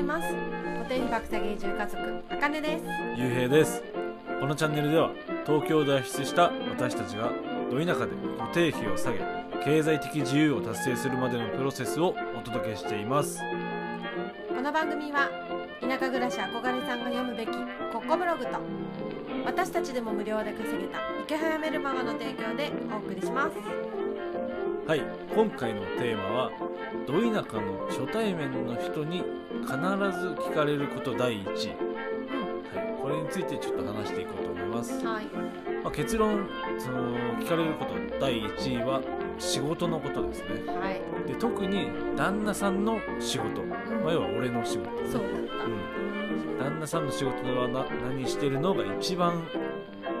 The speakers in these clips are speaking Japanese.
います。固定費爆下げ移住家族あかねです。ゆうへいです。このチャンネルでは東京を脱出した私たちがど田舎で固定費を下げ経済的自由を達成するまでのプロセスをお届けしています。この番組は田舎暮らし憧れさんが読むべきコッコブログと私たちでも無料で稼げた池早メルマガの提供でお送りしますはい今回のテーマはど田舎の初対面の人に必ず聞かれること第一、はい、これについてちょっと話していこうと思います、はい。まあ、結論その聞かれること第一位は仕事のことですね。はい。で特に旦那さんの仕事、まあ、要は俺の仕事そうだった、うん。旦那さんの仕事はな何してるのが一番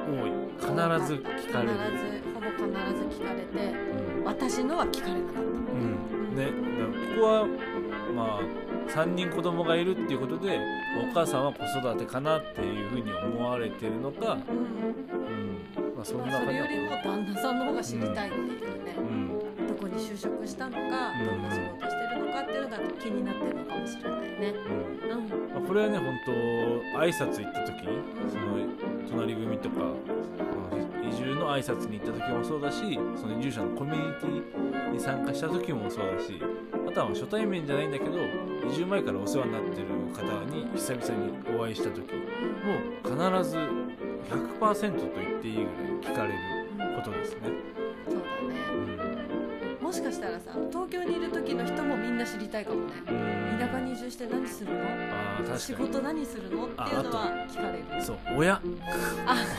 多い。必ず聞かれる。必ずほぼ必ず聞かれて。うん私のは聞かれなかっうん。ね、ここはまあ3人子供がいるっていうことでお母さんは子育てかなっていうふうに思われてるのか、た、うん。うん。まあ、そんまあ、な感じそれよりも旦那さんの方が知りたいっていうね、うん。どこに就職したのか、うんどんな仕事してるのかっていうのが気になってるのかもしれないね。うんうん、まあ、これはね本当挨拶行った時その隣組とか、まあ移住の挨拶に行った時もそうだしその移住者のコミュニティに参加した時もそうだしあとは初対面じゃないんだけど移住前からお世話になってる方に久々にお会いした時もう必ず100%と言っていいぐらい聞かれることですね。もしかしたらさ、東京にいる時の人もみんな知りたいかもね。うん。田舎に移住して何するの？あ確かに。事何するの？っていうのは聞かれる。そう親。あ、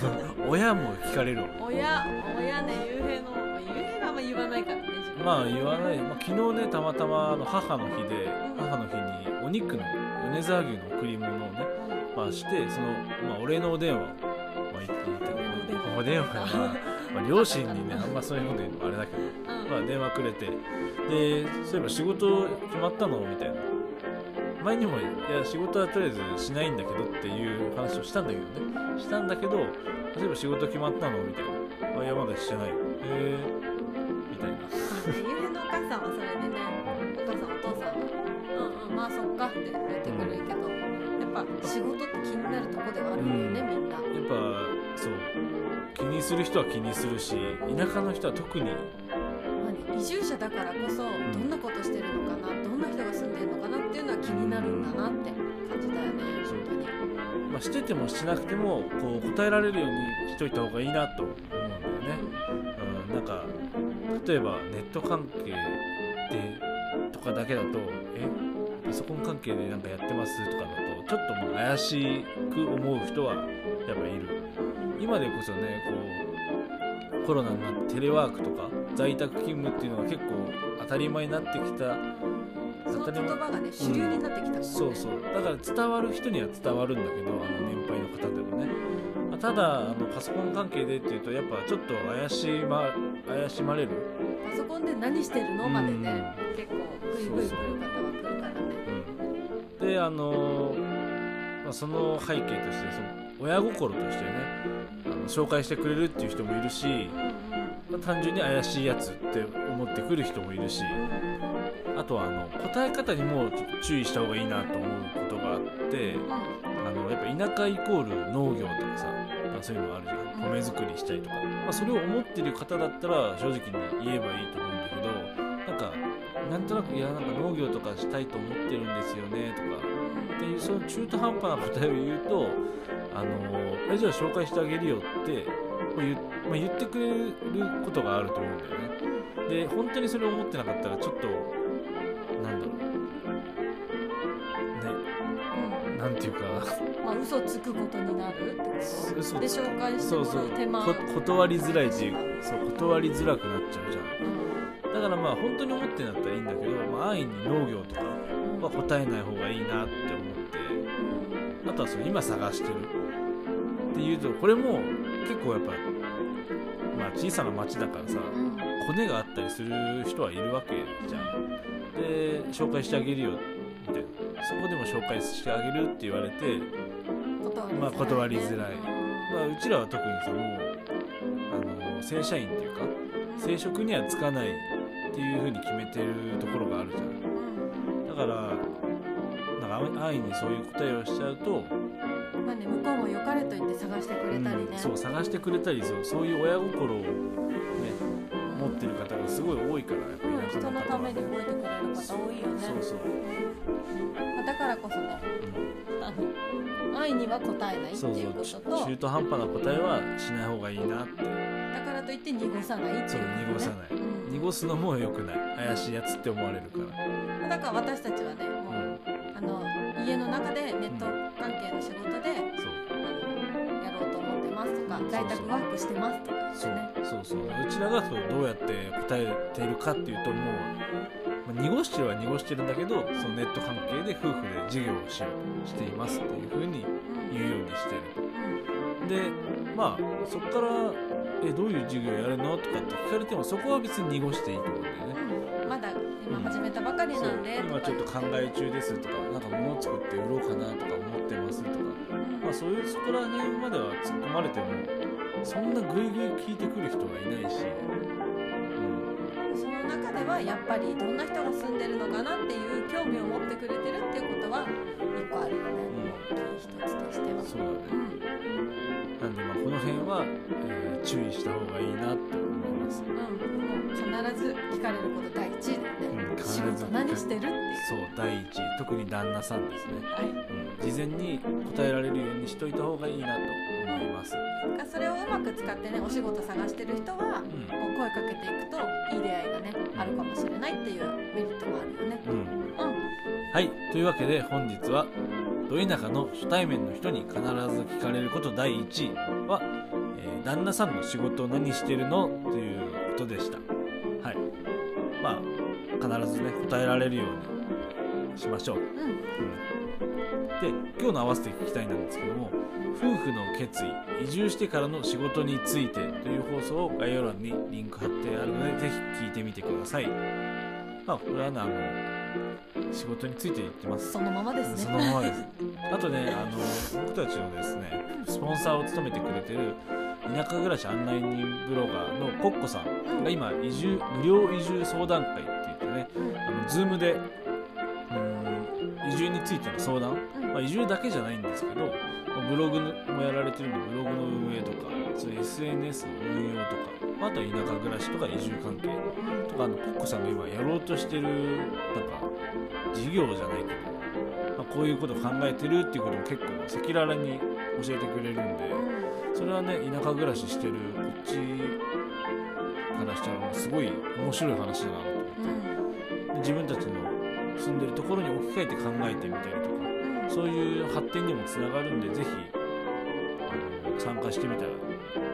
親も聞かれる親、親ね、幽閉の、まあ、幽閉はあんま言わないからね。まあ言わない、まあ、昨日ねたまたまあの母の日で母の日にお肉の米沢牛の贈り物をね、まあ、してその、まあ、お礼のお電話、まあ、言って言って。お電話。が、まあまあ、両親にねあんまそういうこと言うのもあれだけど、うんまあ、電話くれてでそういえば仕事決まったの？みたいな。前にもいや仕事はとりあえずしないんだけどっていう話をしたんだけどね。したんだけど例えば仕事決まったの？みたいな。あいやまだしてない。へえみたいな。幽閉のお母さんはそれでね、お母さんお父さんは、うんうん、まあそっかって言ってくれるけど、やっぱ仕事って気になるとこではあるんだよね、みんな。やっぱそう気にする人は気にするし田舎の人は特に移住者だからこそどんなことしてるのかなどんな人が住んでるのかなっていうのは気になるんだなって感じだよね本当に。まあ、しててもしなくてもこう答えられるようにしといた方がいいなと思うんだよね、うん、なんか例えばネット関係でとかだけだとえ？パソコン関係でなんかやってますとかだとちょっともう怪しく思う人はやっぱいる。今でこそねこうコロナになってテレワークとか在宅勤務っていうのが結構当たり前になってきた。その言葉がね主流になってきた。ね、そうそう。だから伝わる人には伝わるんだけどあの年配の方でもね、まあただあのパソコン関係でっていうとやっぱちょっと怪しま怪しまれる。パソコンで何してるのまでねうん。結構グイグイ来る方は来るからね。うん。であのまあ、その背景としてその親心としてねあの紹介してくれるっていう人もいるし、まあ単純に怪しいやつって思ってくる人もいるしあとはあの答え方にも注意した方がいいなと思うことがあってあのやっぱ田舎イコール農業とかさ、まあ、そういうのあるじゃん。米作りしたりとか、まあ、それを思ってる方だったら正直に言えばいいと思うなんとなくいやなんか農業とかしたいと思ってるんですよねとか。っていうその中途半端な答えを言うとあのえじゃあ紹介してあげるよってまあ言,、まあ、言ってくれることがあると思うんだよね。で本当にそれを思ってなかったらちょっとなんだろう。ね。なんていうか。うんまあ嘘つくことになるってこと。嘘で紹介してもそうそう。らう手間。こ断りづらいっていうそう断りづらくなっちゃうじゃんだからまあ本当に思ってんだったらいいんだけど、まあ、安易に農業とかうん。は答えない方がいいなって思ってあとはその今探してるっていうとこれも結構やっぱまあ小さな町だからさうん。うんコネがあったりする人はいるわけじゃん。で紹介してあげるよみたいなそこでも紹介してあげるって言われてまあ断りづらい。まあ、うちらは特にさもうあの正社員っていうか正職にはつかないっていう風に決めてるところがあるじゃん。だからなんか安易にそういう答えをしちゃうと、まあね向こうも良かれと言って探してくれたりね、うんそう探してくれたりそうそういう親心をね持ってる方がすごい多いからやっぱうん人のために動いてくれる方多いよね。そうそう、まあだからこそねあの愛には応えないってそういうことそうと中途半端な答えはしない方がいいなって。だからといって濁さないってそういうことね。濁さない。うん濁すのも良くない。怪しいやつって思われるから、だから私たちはねもう、うん、あの家の中でネット関係の仕事で、そう。あのやろうと思ってますとか在宅ワークしてますとかね。そう。そうう。ちらがそうどうやって答えてるかっていうともう、まあ濁してるは濁してるんだけどそのネット関係で夫婦で授業をしようしていますっていうふうにうん言うようにしてるうん。でまあそこから「えどういう授業やるの?」とかって聞かれてもそこは別に濁していいと思うんだよね。うん。まだ今始めたばかりなんで。とか今ちょっと考え中ですとかなんか物作って売ろうかなとか思ってますとか。うん。まあそういうそこら辺までは突っ込まれてもそんなグイグイ聞いてくる人はいないし、うん、その中ではやっぱりどんな人が住んでるのかなっていう興味を持ってくれてるっていうことは一個あるよね、一つとしては。そうだね。うん。なんでまあこの辺は、えー注意した方がいいなって思います。うん、もう必ず聞かれること第一位だよね、うん必ず仕事何してるってそう第一特に旦那さんですね、はい。うん、事前に答えられるようにしといた方がいいなと思います、それをうまく使ってねお仕事探してる人はうん。こう声かけていくといい出会いがねあるかもしれないっていうメリットもあるよね。うん。うん。はい。というわけで本日はど田舎の初対面の人に必ず聞かれること第1位は、えー旦那さんの仕事を何してるの？ということでした。はい。まあ必ずね答えられるようにしましょう、うん。うん、で今日の合わせて聞きたいなんですけども夫婦の決意移住してからの仕事についてという放送を概要欄にリンク貼ってあるのでぜひ聞いてみてください。まあこれはねあの仕事について言ってます。そのままですね。そのままです。あとね、あの僕たちのですね、スポンサーを務めてくれてる田舎暮らし案内人ブロガーのコッコさんが今移住無料移住相談会って言ってね、うん。あのズームでうーん移住についての相談、うん。まあ、移住だけじゃないんですけど、まあブログもやられてるんでブログの運営とか、そういう SNS の運用とか、まああとは田舎暮らしとか移住関係とかあのコッコさんが今やろうとしてるなんか事業じゃないけど、まあ、こういうこと考えてるっていうことも結構赤裸々に教えてくれるんでそれはね田舎暮らししてるこっちからしたらすごい面白い話だなと思って。で自分たちの住んでるところに置き換えて考えてみたりとかそういう発展にもつながるんでぜひあの参加してみたら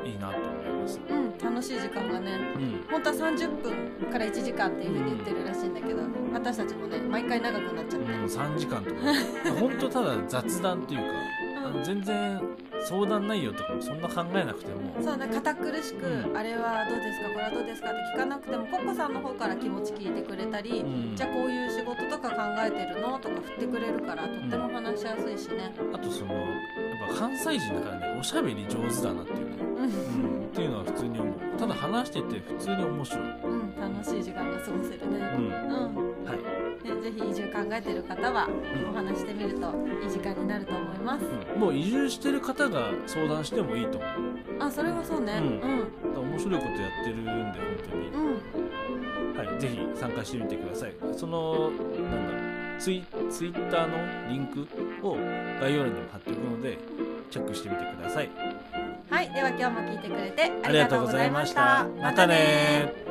いいなと思います。うん楽しい時間がねうん。本当は30分から1時間っていうふうに言ってるらしいんだけど私たちもね毎回長くなっちゃって、うん、3時間とか。本当ただ雑談っていうかあの全然相談内容とかもそんな考えなくてもそうね堅苦しく、うん。あれはどうですかこれはどうですかって聞かなくてもコッコさんの方から気持ち聞いてくれたり、うん。じゃあこういう仕事とか考えてるのとか振ってくれるからとっても話しやすいしね。あとそのやっぱ関西人だからねおしゃべり上手だなっていうっていうのは普通に思う。ただ話してて普通に面白い、うん、楽しい時間が過ごせるうねん、うん、はい、ねぜひ移住考えてる方はお話してみるといい時間になると思います、うん、もう移住してる方が相談してもいいと思う。あそれはそうね。うん。うん。面白いことやってるんで本当に。うん、はい、ぜひ参加してみてください。その、なんだろう、ツイツイッターのリンクを概要欄にも貼っておくので、チェックしてみてください。はいでは今日も聞いてくれてありがとうございましざいましたた。またね